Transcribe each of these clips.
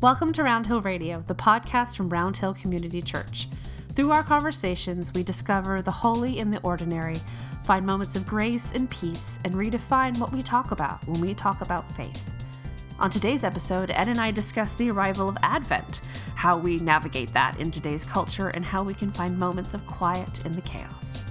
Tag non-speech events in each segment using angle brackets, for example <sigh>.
Welcome to Round Hill Radio, the podcast from Round Hill Community Church. Through our conversations, we discover the holy in the ordinary, find moments of grace and peace, and redefine what we talk about when we talk about faith. On today's episode, Ed and I discuss the arrival of Advent, how we navigate that in today's culture, and how we can find moments of quiet in the chaos.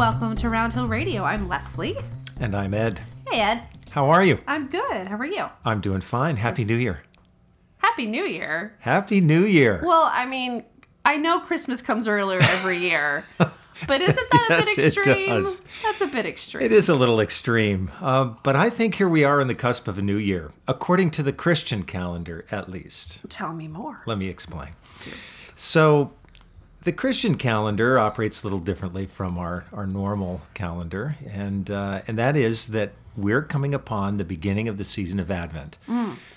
Welcome to Round Hill Radio. I'm Leslie. And I'm Ed. Hey, Ed. How are you? I'm good. How are you? I'm doing fine. Happy New Year. Happy New Year. Happy New Year. Well, I mean, I know Christmas comes earlier every year, <laughs> but isn't that a Yes, bit it extreme? does. That's a bit extreme. It is a little extreme, uh, but I think here we are on the cusp of a new year, according to the Christian calendar, at least. Tell me more. Let me explain. So, the Christian calendar operates a little differently from our, our normal calendar, and uh, and that is that we're coming upon the beginning of the season of Advent,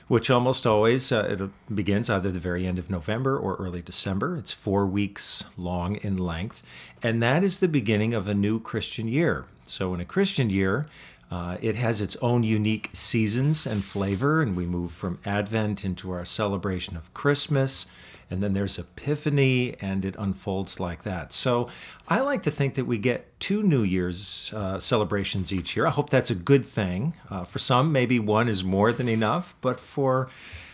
which almost always uh, it begins either the very end of November or early December. It's four weeks long in length, and that is the beginning of a new Christian year. So, in a Christian year. Uh, it has its own unique seasons and flavor, and we move from Advent into our celebration of Christmas, and then there's Epiphany, and it unfolds like that. So I like to think that we get two New Year's uh, celebrations each year. I hope that's a good thing. Uh, for some, maybe one is more than enough, but for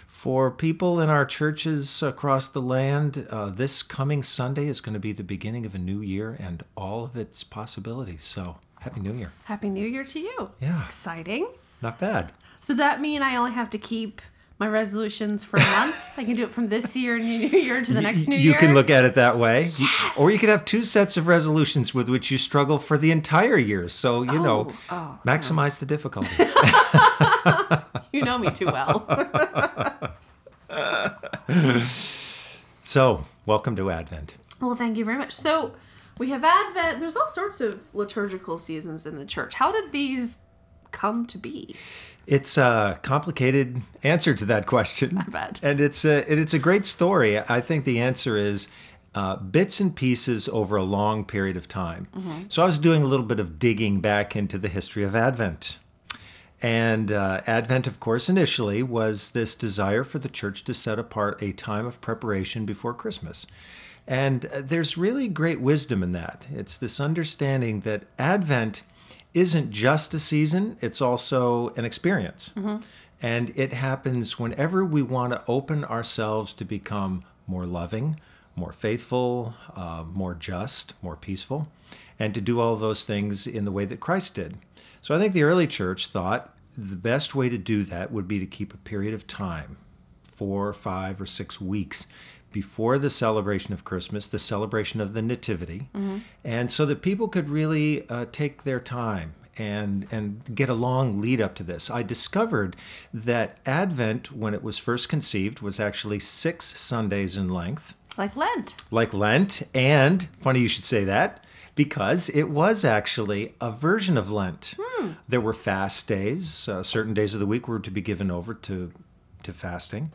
for people in our churches across the land, uh, this coming Sunday is going to be the beginning of a new year and all of its possibilities. So, Happy New Year. Happy New Year to you. Yeah. It's exciting. Not bad. So that mean I only have to keep my resolutions for a month? I can do it from this year New Year to the next New you Year. You can look at it that way. You- Or you Yes. could have two sets of resolutions with which you struggle for the entire year. So, you know, Oh, oh, oh. maximize the difficulty. <laughs> You know me too well. <laughs> so, welcome to Advent. well, thank you very much. So we have Advent. There's all sorts of liturgical seasons in the church. How did these come to be? It's a complicated answer to that question. I bet. And it's a, and it's a great story. I think the answer is uh, bits and pieces over a long period of time. So I was doing a little bit of digging back into the history of Advent. And uh, Advent, of course, initially was this desire for the church to set apart a time of preparation before Christmas. And uh, there's really great wisdom in that. It's this understanding that Advent isn't just a season, it's also an experience. And it happens whenever we want to open ourselves to become more loving, more faithful, uh, more just, more peaceful, and to do all those things in the way that Christ did. So I think the early church thought the best way to do that would be to keep a period of time, four, five, or six weeks before the celebration of Christmas, the celebration of the Nativity, and so that people could really uh, take their time and and get a long lead up to this. I discovered that Advent, when it was first conceived, was actually six Sundays in length Like Lent. like Lent. And funny you should say that because it was actually a version of Lent. There were fast days. Uh, certain days of the week were to be given over to to fasting.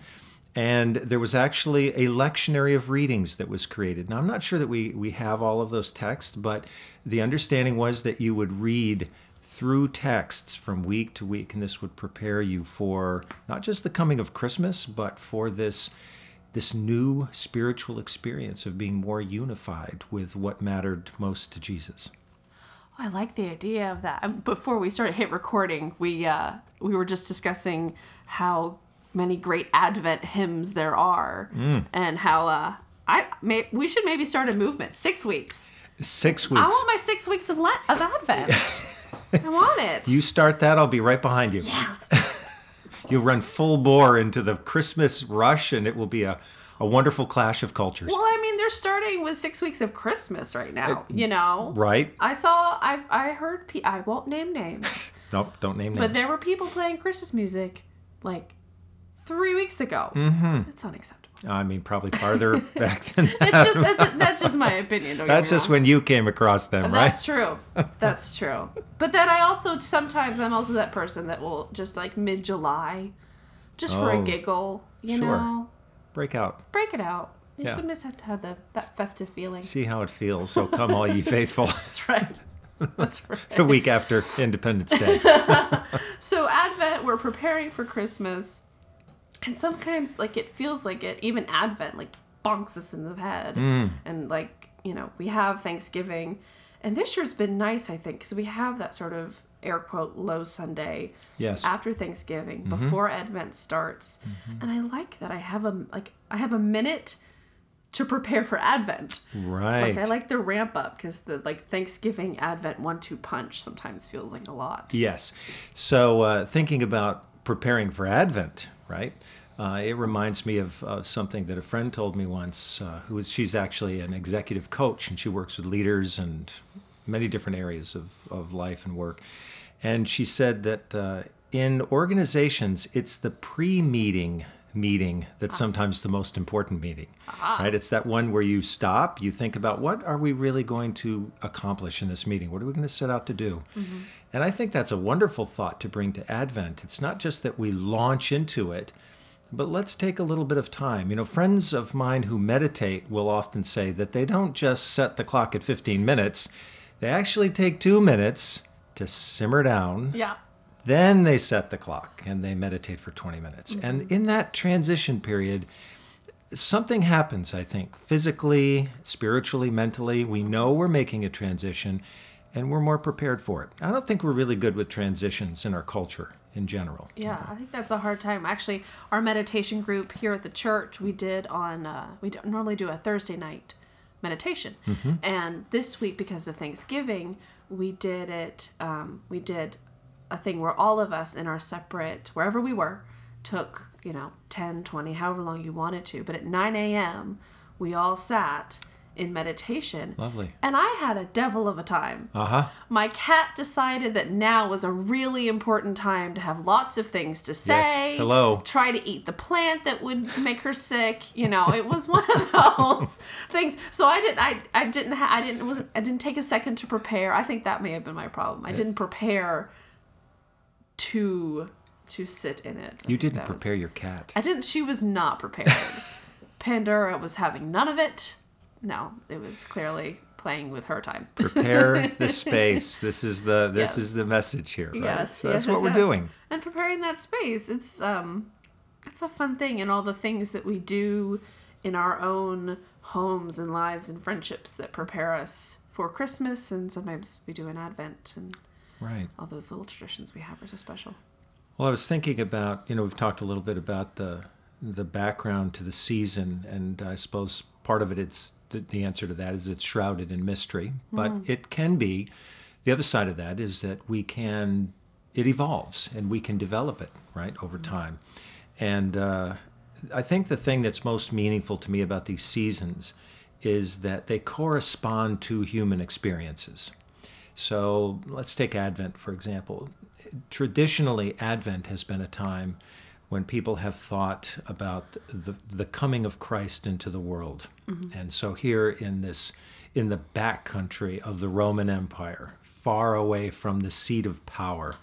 And there was actually a lectionary of readings that was created. Now, I'm not sure that we, we have all of those texts, but the understanding was that you would read through texts from week to week, and this would prepare you for not just the coming of Christmas, but for this this new spiritual experience of being more unified with what mattered most to Jesus. I like the idea of that. Um, Before we started hit recording, we uh, we were just discussing how many great Advent hymns there are, Mm. and how uh, I may, we should maybe start a movement. Six weeks. Six weeks. I want my six weeks of Lent of Advent. I want it. You start that, I'll be right behind you. Let's. <laughs> You'll run full bore into the Christmas rush, and it will be a, a wonderful clash of cultures. Well, I mean, they're starting with six weeks of Christmas right now. You know, Right? I saw, I I heard, pe- I won't name names, <laughs> Nope, don't name names. but there were people playing Christmas music like three weeks ago. Mm-hmm. It's unacceptable. I mean, probably farther <laughs> back than that. It's just that's, that's just my opinion. That's just when you came across them, right? That's true. That's true. But then I also sometimes I'm also that person that will just like mid July, just for a Oh, giggle, you sure. know, Break out. break it out. You Yeah. should just have to have the, that festive feeling. See how it feels. So come all ye faithful. <laughs> That's right. That's <laughs> right. the week after Independence Day. So Advent, we're preparing for Christmas, and sometimes like it feels like it. Even Advent like bonks us in the head, Mm. and like you know we have Thanksgiving, and this year's been nice I think because we have that sort of air quote low Sunday Yes. after Thanksgiving Mm-hmm. before Advent starts, and I like that I have a like I have a minute to prepare for Advent. Right. Like I like the ramp up because the like Thanksgiving Advent one two punch sometimes feels like a lot. Yes. So uh, thinking about preparing for Advent, right? Uh, it reminds me of uh, something that a friend told me once. Uh, who is she's actually an executive coach and she works with leaders and many different areas of, of life and work. And she said that uh, in organizations, it's the pre-meeting meeting that's ah. sometimes the most important meeting ah. right it's that one where you stop you think about what are we really going to accomplish in this meeting what are we going to set out to do mm-hmm. and i think that's a wonderful thought to bring to advent it's not just that we launch into it but let's take a little bit of time. You know, friends of mine who meditate will often say that they don't just set the clock at 15 minutes, they actually take two minutes to simmer down. Yeah. Then they set the clock and they meditate for 20 minutes. And in that transition period, something happens, I think, physically, spiritually, mentally. We know we're making a transition and we're more prepared for it. I don't think we're really good with transitions in our culture in general. Yeah, I think that's a hard time. Actually, our meditation group here at the church, we did on, uh, we don't normally do a Thursday night meditation. And this week, because of Thanksgiving, we did it, um, we did a thing where all of us in our separate, wherever we were, took, you know, 10, 20, however long you wanted to. But at 9 a.m., we all sat in meditation. Lovely. And I had a devil of a time. Uh huh. My cat decided that now was a really important time to have lots of things to say. Hello. Try to eat the plant that would make her sick. You know, it was one of <laughs> those things. So I didn't. I I didn't. Ha- I didn't. Was I didn't take a second to prepare. I think that may have been my problem. I didn't prepare to to sit in it. I You didn't was- prepare your cat. I didn't. She was not prepared. <laughs> Pandora was having none of it. No, it was clearly playing with her time. Prepare <laughs> the space. This is the this is the message here, right? Yes, So that's yes, what we're doing. and preparing that space it's um it's a fun thing and all the things that we do in our own homes and lives and friendships that prepare us for christmas and sometimes we do an advent and Right. all those little traditions we have are so special Well, I was thinking about, you know, we've talked a little bit about the the background to the season, and I suppose part of it, it's the, the answer to that is it's shrouded in mystery. But it can be. The other side of that is that we can, it evolves, and we can develop it right over time. And uh, I think the thing that's most meaningful to me about these seasons is that they correspond to human experiences. So let's take Advent, for example. Traditionally, Advent has been a time when people have thought about the, the coming of Christ into the world. And so here in this in the backcountry of the Roman Empire, far away from the seat of power,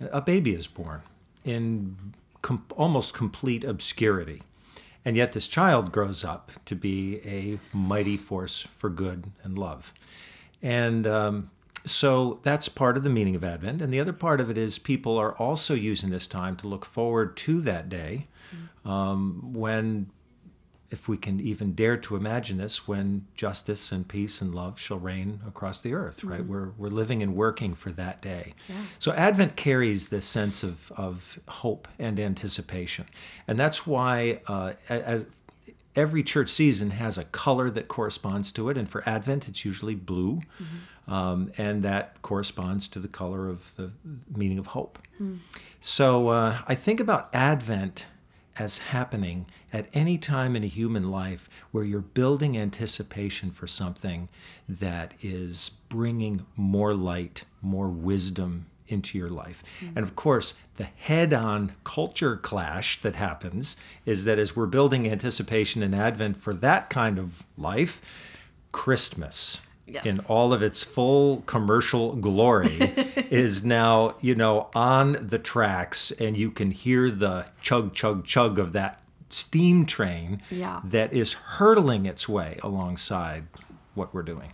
a baby is born in com- almost complete obscurity. And yet, this child grows up to be a mighty force for good and love. And um, so that's part of the meaning of Advent. And the other part of it is people are also using this time to look forward to that day um, when, if we can even dare to imagine this, when justice and peace and love shall reign across the earth, right? We're, we're living and working for that day. So Advent carries this sense of, of hope and anticipation. And that's why, uh, as every church season has a color that corresponds to it. And for Advent, it's usually blue. Um, and that corresponds to the color of the meaning of hope. So uh, I think about Advent as happening at any time in a human life where you're building anticipation for something that is bringing more light, more wisdom into your life. Mm-hmm. And of course, the head on culture clash that happens is that as we're building anticipation and Advent for that kind of life, Christmas Yes. in all of its full commercial glory <laughs> is now, you know, on the tracks and you can hear the chug chug chug of that steam train Yeah. that is hurtling its way alongside what we're doing.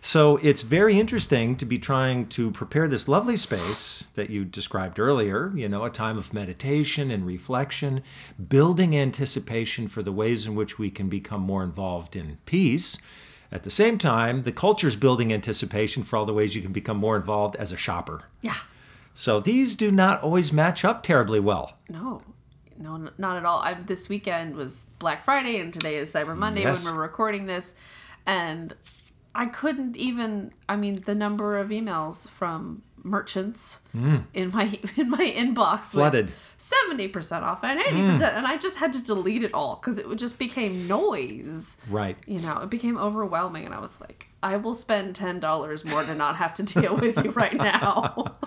So it's very interesting to be trying to prepare this lovely space that you described earlier, you know, a time of meditation and reflection, building anticipation for the ways in which we can become more involved in peace. At the same time, the culture is building anticipation for all the ways you can become more involved as a shopper. Yeah. So these do not always match up terribly well. No, no, not at all. I, this weekend was Black Friday, and today is Cyber Monday Yes. when we're recording this, and I couldn't even. I mean, the number of emails from merchants in my <laughs> in my inbox Mm. Flooded. Mm. seventy percent off and eighty percent, and I just had to delete it all because it just became noise. Right. You know, it became overwhelming, and I was like, I will spend ten dollars more to not have to <laughs> deal with you right now. <laughs>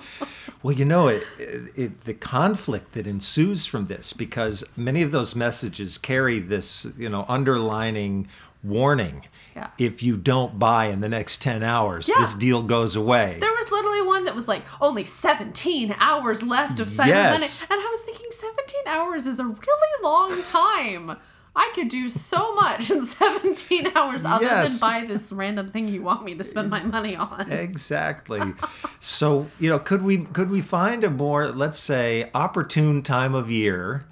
Well, you know, it, it, it, the conflict that ensues from this, because many of those messages carry this, you know, underlining warning. Yeah. If you don't buy in the next 10 hours, Yeah. this deal goes away. There was literally one that was like only 17 hours left of Cyber Yes. Monday. And I was thinking 17 hours is a really long time. I could do so much in 17 hours other Yes. than buy this random thing you want me to spend my money on. exactly. so, you know, could we could we find a more, let's say, opportune time of year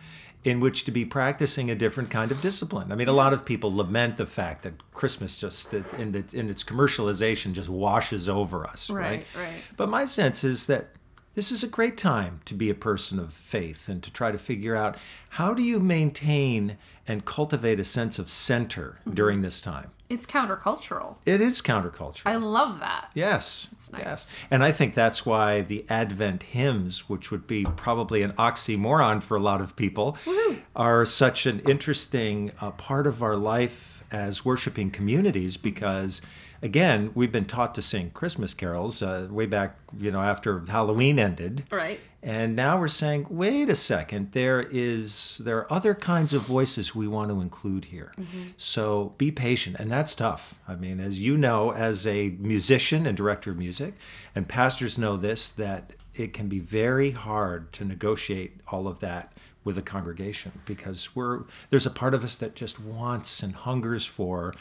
in which to be practicing a different kind of discipline? I mean, a lot of people lament the fact that Christmas just in its in its commercialization just washes over us, right? Right, right. But my sense is that this is a great time to be a person of faith and to try to figure out how do you maintain and cultivate a sense of center Mm-hmm. during this time. It's countercultural. It is countercultural. I love that. Yes. nice. Yes. And I think that's why the Advent hymns, which would be probably an oxymoron for a lot of people, are such an interesting uh, part of our life as worshiping communities because again, we've been taught to sing Christmas carols uh, way back, you know, after Halloween ended. Right. And now we're saying, wait a second, there is there are other kinds of voices we want to include here. Mm-hmm. So be patient, and that's tough. I mean, as you know, as a musician and director of music, and pastors know this, that it can be very hard to negotiate all of that with a congregation because we're there's a part of us that just wants and hungers for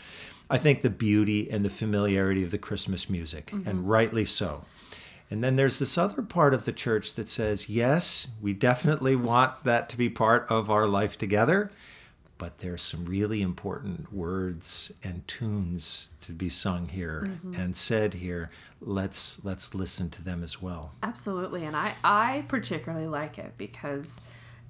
I think the beauty and the familiarity of the Christmas music, and mm-hmm. rightly so. And then there's this other part of the church that says, yes, we definitely want that to be part of our life together, but there's some really important words and tunes to be sung here mm-hmm. and said here. Let's let's listen to them as well. Absolutely. And I, I particularly like it because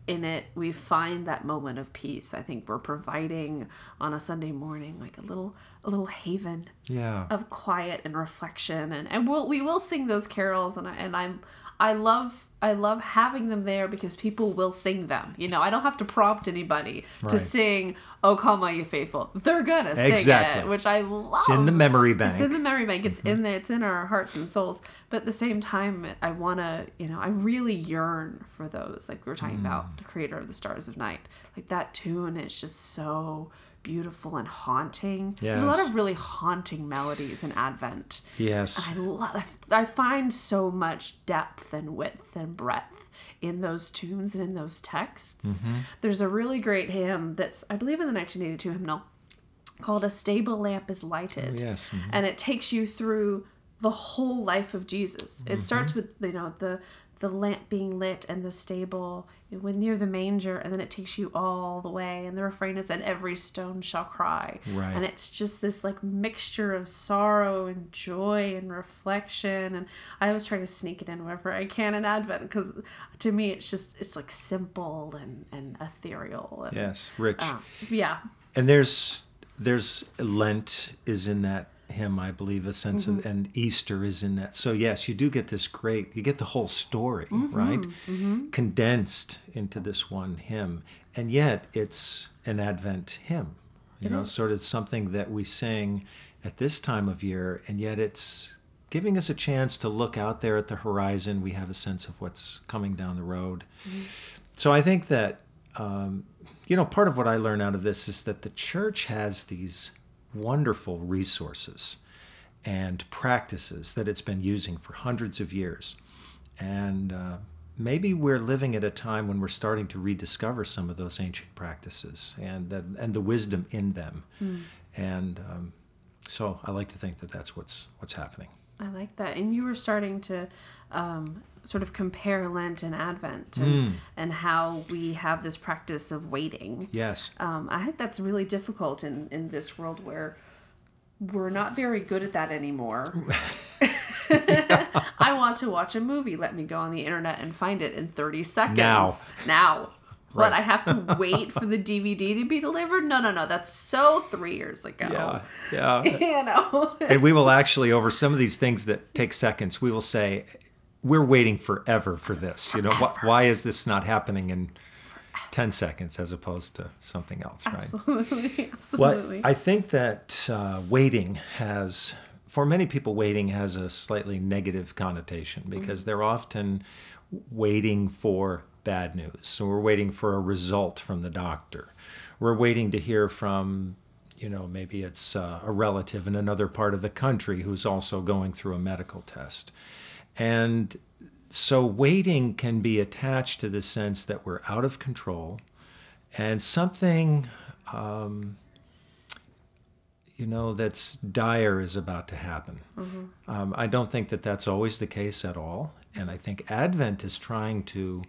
in it we find that moment of peace. I think we're providing on a Sunday morning like a little a little haven Yeah. of quiet and reflection and, and we'll we will sing those carols and I and I'm I love I love having them there because people will sing them. You know, I don't have to prompt anybody to sing "Oh Come All You Faithful." They're gonna sing Exactly. it, which I love. It's in the memory bank. It's in the memory bank. It's in there. It's in our hearts and souls. But at the same time, I want to, you know, I really yearn for those. Like we were talking Mm. about, the creator of the stars of night. Like that tune is just so beautiful and haunting. There's a lot of really haunting melodies in Advent. yes. I love. I find so much depth and width and breadth in those tunes and in those texts. Mm-hmm. There's a really great hymn that's, I believe, in the 1982 hymnal called "A Stable Lamp Is Lighted," Oh, yes, mhm. and it takes you through the whole life of Jesus. Mm-hmm. It starts with you know the the lamp being lit and the stable when near the manger, and then it takes you all the way. And the refrain is, "And every stone shall cry." Right. And it's just this like mixture of sorrow and joy and reflection. And I always try to sneak it in wherever I can in Advent because to me it's just it's like simple and and ethereal. And, yes. Rich. uh, yeah. and there's there's Lent is in that hymn, I believe, a sense of, mm-hmm. and Easter is in that. So yes, you do get this great. You get the whole story, mm-hmm. right, mm-hmm. condensed into this one hymn, and yet it's an Advent hymn. You know, sort of something that we sing at this time of year, and yet it's giving us a chance to look out there at the horizon. We have a sense of what's coming down the road. So I think that um, you know part of what I learn out of this is that the church has these wonderful resources and practices that it's been using for hundreds of years, and uh, maybe we're living at a time when we're starting to rediscover some of those ancient practices and the, and the wisdom in them. And um, so I like to think that that's what's what's happening. I like that. And you were starting to um, sort of compare Lent and Advent and, and how we have this practice of waiting. Yes. Um, I think that's really difficult in, in this world where we're not very good at that anymore. <laughs> <laughs> I want to watch a movie. Let me go on the internet and find it in 30 seconds. Now. Now. Right. I have to <laughs> wait for the DVD to be delivered? No, no, no. That's so three years ago. Yeah. <laughs> Yeah. You know? and we will actually over some of these things that take seconds we will say we're waiting forever for this you know wh- why is this not happening in 10 seconds as opposed to something else right Absolutely. <laughs> well Absolutely. i think that uh, waiting has for many people waiting has a slightly negative connotation because they're often waiting for bad news. So we're waiting for a result from the doctor. We're waiting to hear from you know maybe it's uh, a relative in another part of the country who's also going through a medical test. And so waiting can be attached to the sense that we're out of control and something um, you know that's dire is about to happen. Um, i don't think that that's always the case at all. And i think advent is trying to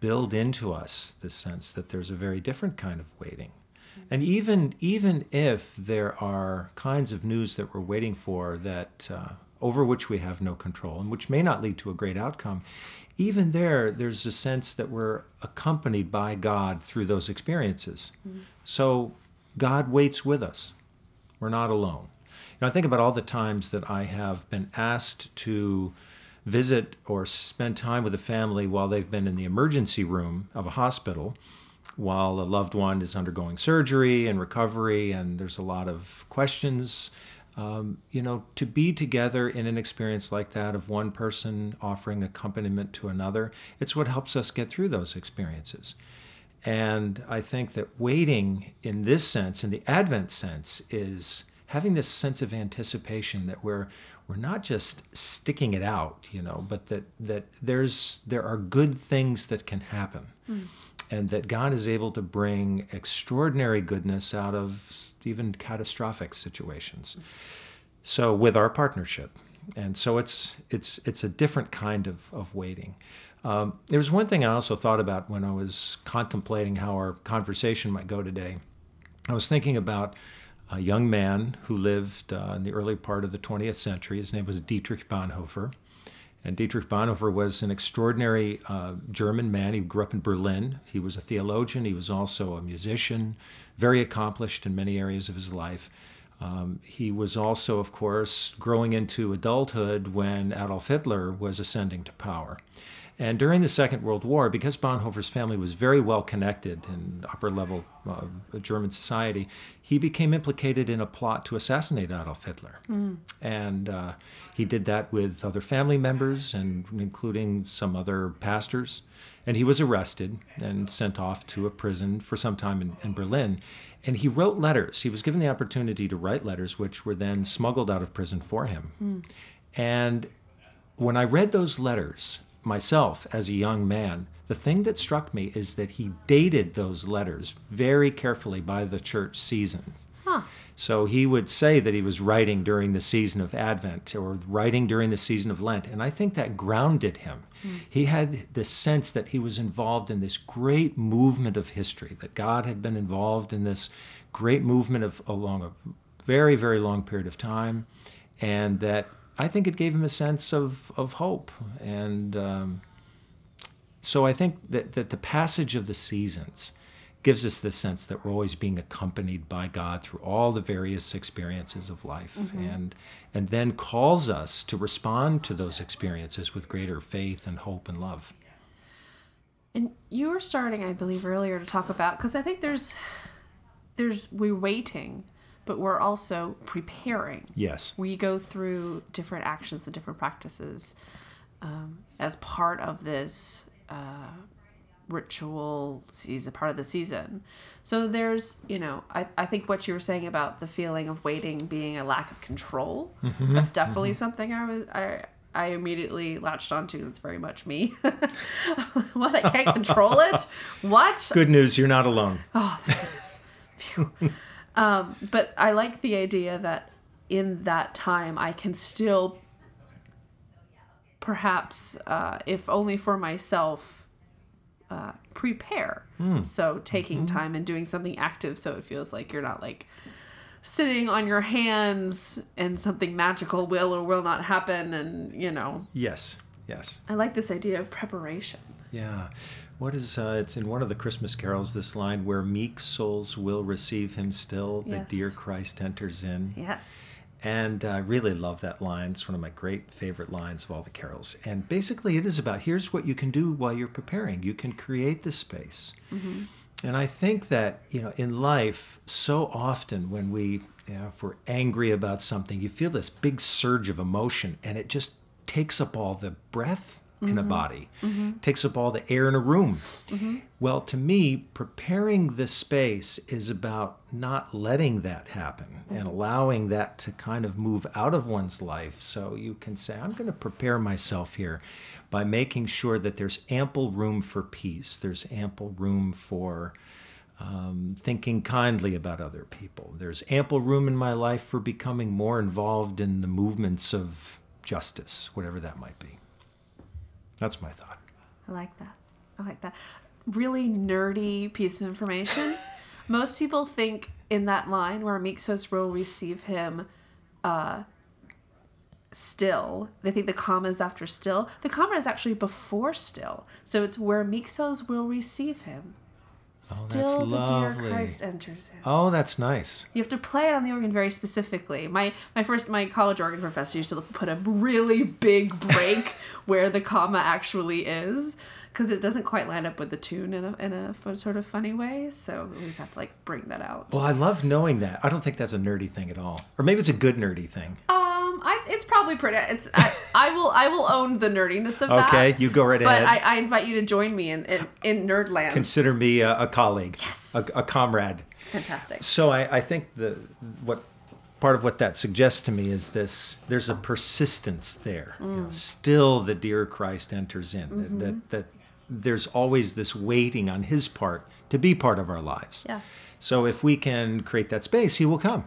build into us the sense that there's a very different kind of waiting. And even even if there are kinds of news that we're waiting for that uh, over which we have no control and which may not lead to a great outcome even there there's a sense that we're accompanied by god through those experiences. So god waits with us we're not alone. You know, I think about all the times that I have been asked to visit or spend time with a family while they've been in the emergency room of a hospital, while a loved one is undergoing surgery and recovery, and there's a lot of questions. Um, you know, to be together in an experience like that of one person offering accompaniment to another, it's what helps us get through those experiences. And I think that waiting in this sense, in the Advent sense, is having this sense of anticipation that we're we're not just sticking it out, you know, but that that there's there are good things that can happen. Hmm. And that God is able to bring extraordinary goodness out of even catastrophic situations. So with our partnership. And so it's it's it's a different kind of, of waiting. Um, was one thing I also thought about when I was contemplating how our conversation might go today. I was thinking about a young man who lived uh, in the early part of the 20th century. His name was Dietrich Bonhoeffer. And Dietrich Bonhoeffer was an extraordinary uh, German man. He grew up in Berlin. He was a theologian. He was also a musician, very accomplished in many areas of his life. Um, he was also, of course, growing into adulthood when Adolf Hitler was ascending to power. And during the Second World War, because Bonhoeffer's family was very well connected in upper level uh, German society, he became implicated in a plot to assassinate Adolf Hitler. And uh, he did that with other family members, and including some other pastors. And he was arrested and sent off to a prison for some time in, in Berlin. And he wrote letters. He was given the opportunity to write letters, which were then smuggled out of prison for him. And when I read those letters myself as a young man, the thing that struck me is that he dated those letters very carefully by the church seasons. Huh. So he would say that he was writing during the season of Advent or writing during the season of Lent. And I think that grounded him. Hmm. He had this sense that he was involved in this great movement of history, that God had been involved in this great movement of along a very, very long period of time. And that I think it gave him a sense of, of hope. And um, so I think that, that the passage of the seasons gives us this sense that we're always being accompanied by God through all the various experiences of life and and then calls us to respond to those experiences with greater faith and hope and love. And you were starting, I believe, earlier to talk about because I think there's there's we're waiting, but we're also preparing. Yes. We go through different actions and different practices um, as part of this uh, ritual season, part of the season. So there's, you know, I, I think what you were saying about the feeling of waiting being a lack of control. That's definitely something I was I I immediately latched onto. That's very much me. <laughs> what? I can't control it? What? Good news, you're not alone. Oh. Phew. <laughs> Um, but I like the idea that in that time I can still, perhaps, uh, if only for myself, uh, prepare. So taking time and doing something active so it feels like you're not like sitting on your hands and something magical will or will not happen. And, you know, Yes, yes. I like this idea of preparation. Yeah. What is, uh, it's in one of the Christmas carols, this line, where meek souls will receive him still, the dear Christ enters in. Yes. And I really love that line. It's one of my great favorite lines of all the carols. And basically, it is about here's what you can do while you're preparing. You can create the space. And I think that, you know, in life, so often when we, you know, if we're angry about something, you feel this big surge of emotion and it just takes up all the breath in a mm-hmm. body, mm-hmm. takes up all the air in a room. Mm-hmm. Well, to me, preparing the space is about not letting that happen and allowing that to kind of move out of one's life. So you can say, I'm going to prepare myself here by making sure that there's ample room for peace, there's ample room for um, thinking kindly about other people. There's ample room in my life for becoming more involved in the movements of justice, whatever that might be. That's my thought. I like that. I like that. Really nerdy piece of information. <laughs> Most people think in that line where meek souls will receive him uh, still, they think the comma is after still. The comma is actually before still. So it's where meek souls will receive him. Oh, that's Still the dear lovely. Christ enters in. Oh, that's nice. You have to play it on the organ very specifically. My my first my college organ professor used to put a really big break <laughs> where the comma actually is because it doesn't quite line up with the tune in a in a sort of funny way. So we always have to like bring that out. Well, I love knowing that. I don't think that's a nerdy thing at all. Or maybe it's a good nerdy thing. Um, I it's probably pretty. It's I, I will I will own the nerdiness of that. Okay, you go right But ahead. I, I invite you to join me in in, in Nerdland. Consider me a, a colleague, Yes. a, a comrade. Fantastic. So I, I think the what part of what that suggests to me is this: there's a persistence there. You Mm. know, still, the dear Christ enters in. Mm-hmm. That, that that there's always this waiting on His part to be part of our lives. Yeah. So if we can create that space, He will come.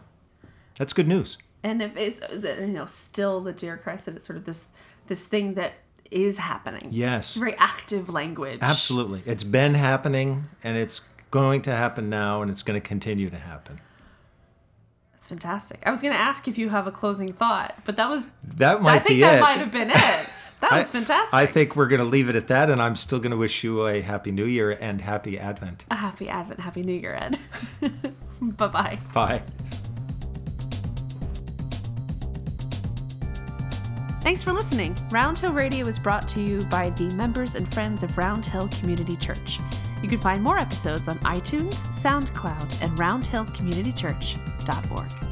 That's good news. And if it's you know still the dear christ that it's sort of this this thing that is happening Yes. very active language Absolutely. It's been happening and it's going to happen now and it's going to continue to happen. that's fantastic i was going to ask if you have a closing thought but that was That might i think that it. might have been it that <laughs> was fantastic I think we're going to leave it at that and I'm still going to wish you a happy new year and happy advent. a happy advent happy new year ed <laughs> bye-bye Bye. Thanks for listening. Round Hill Radio is brought to you by the members and friends of Round Hill Community Church. You can find more episodes on iTunes, SoundCloud, and roundhillcommunitychurch.org.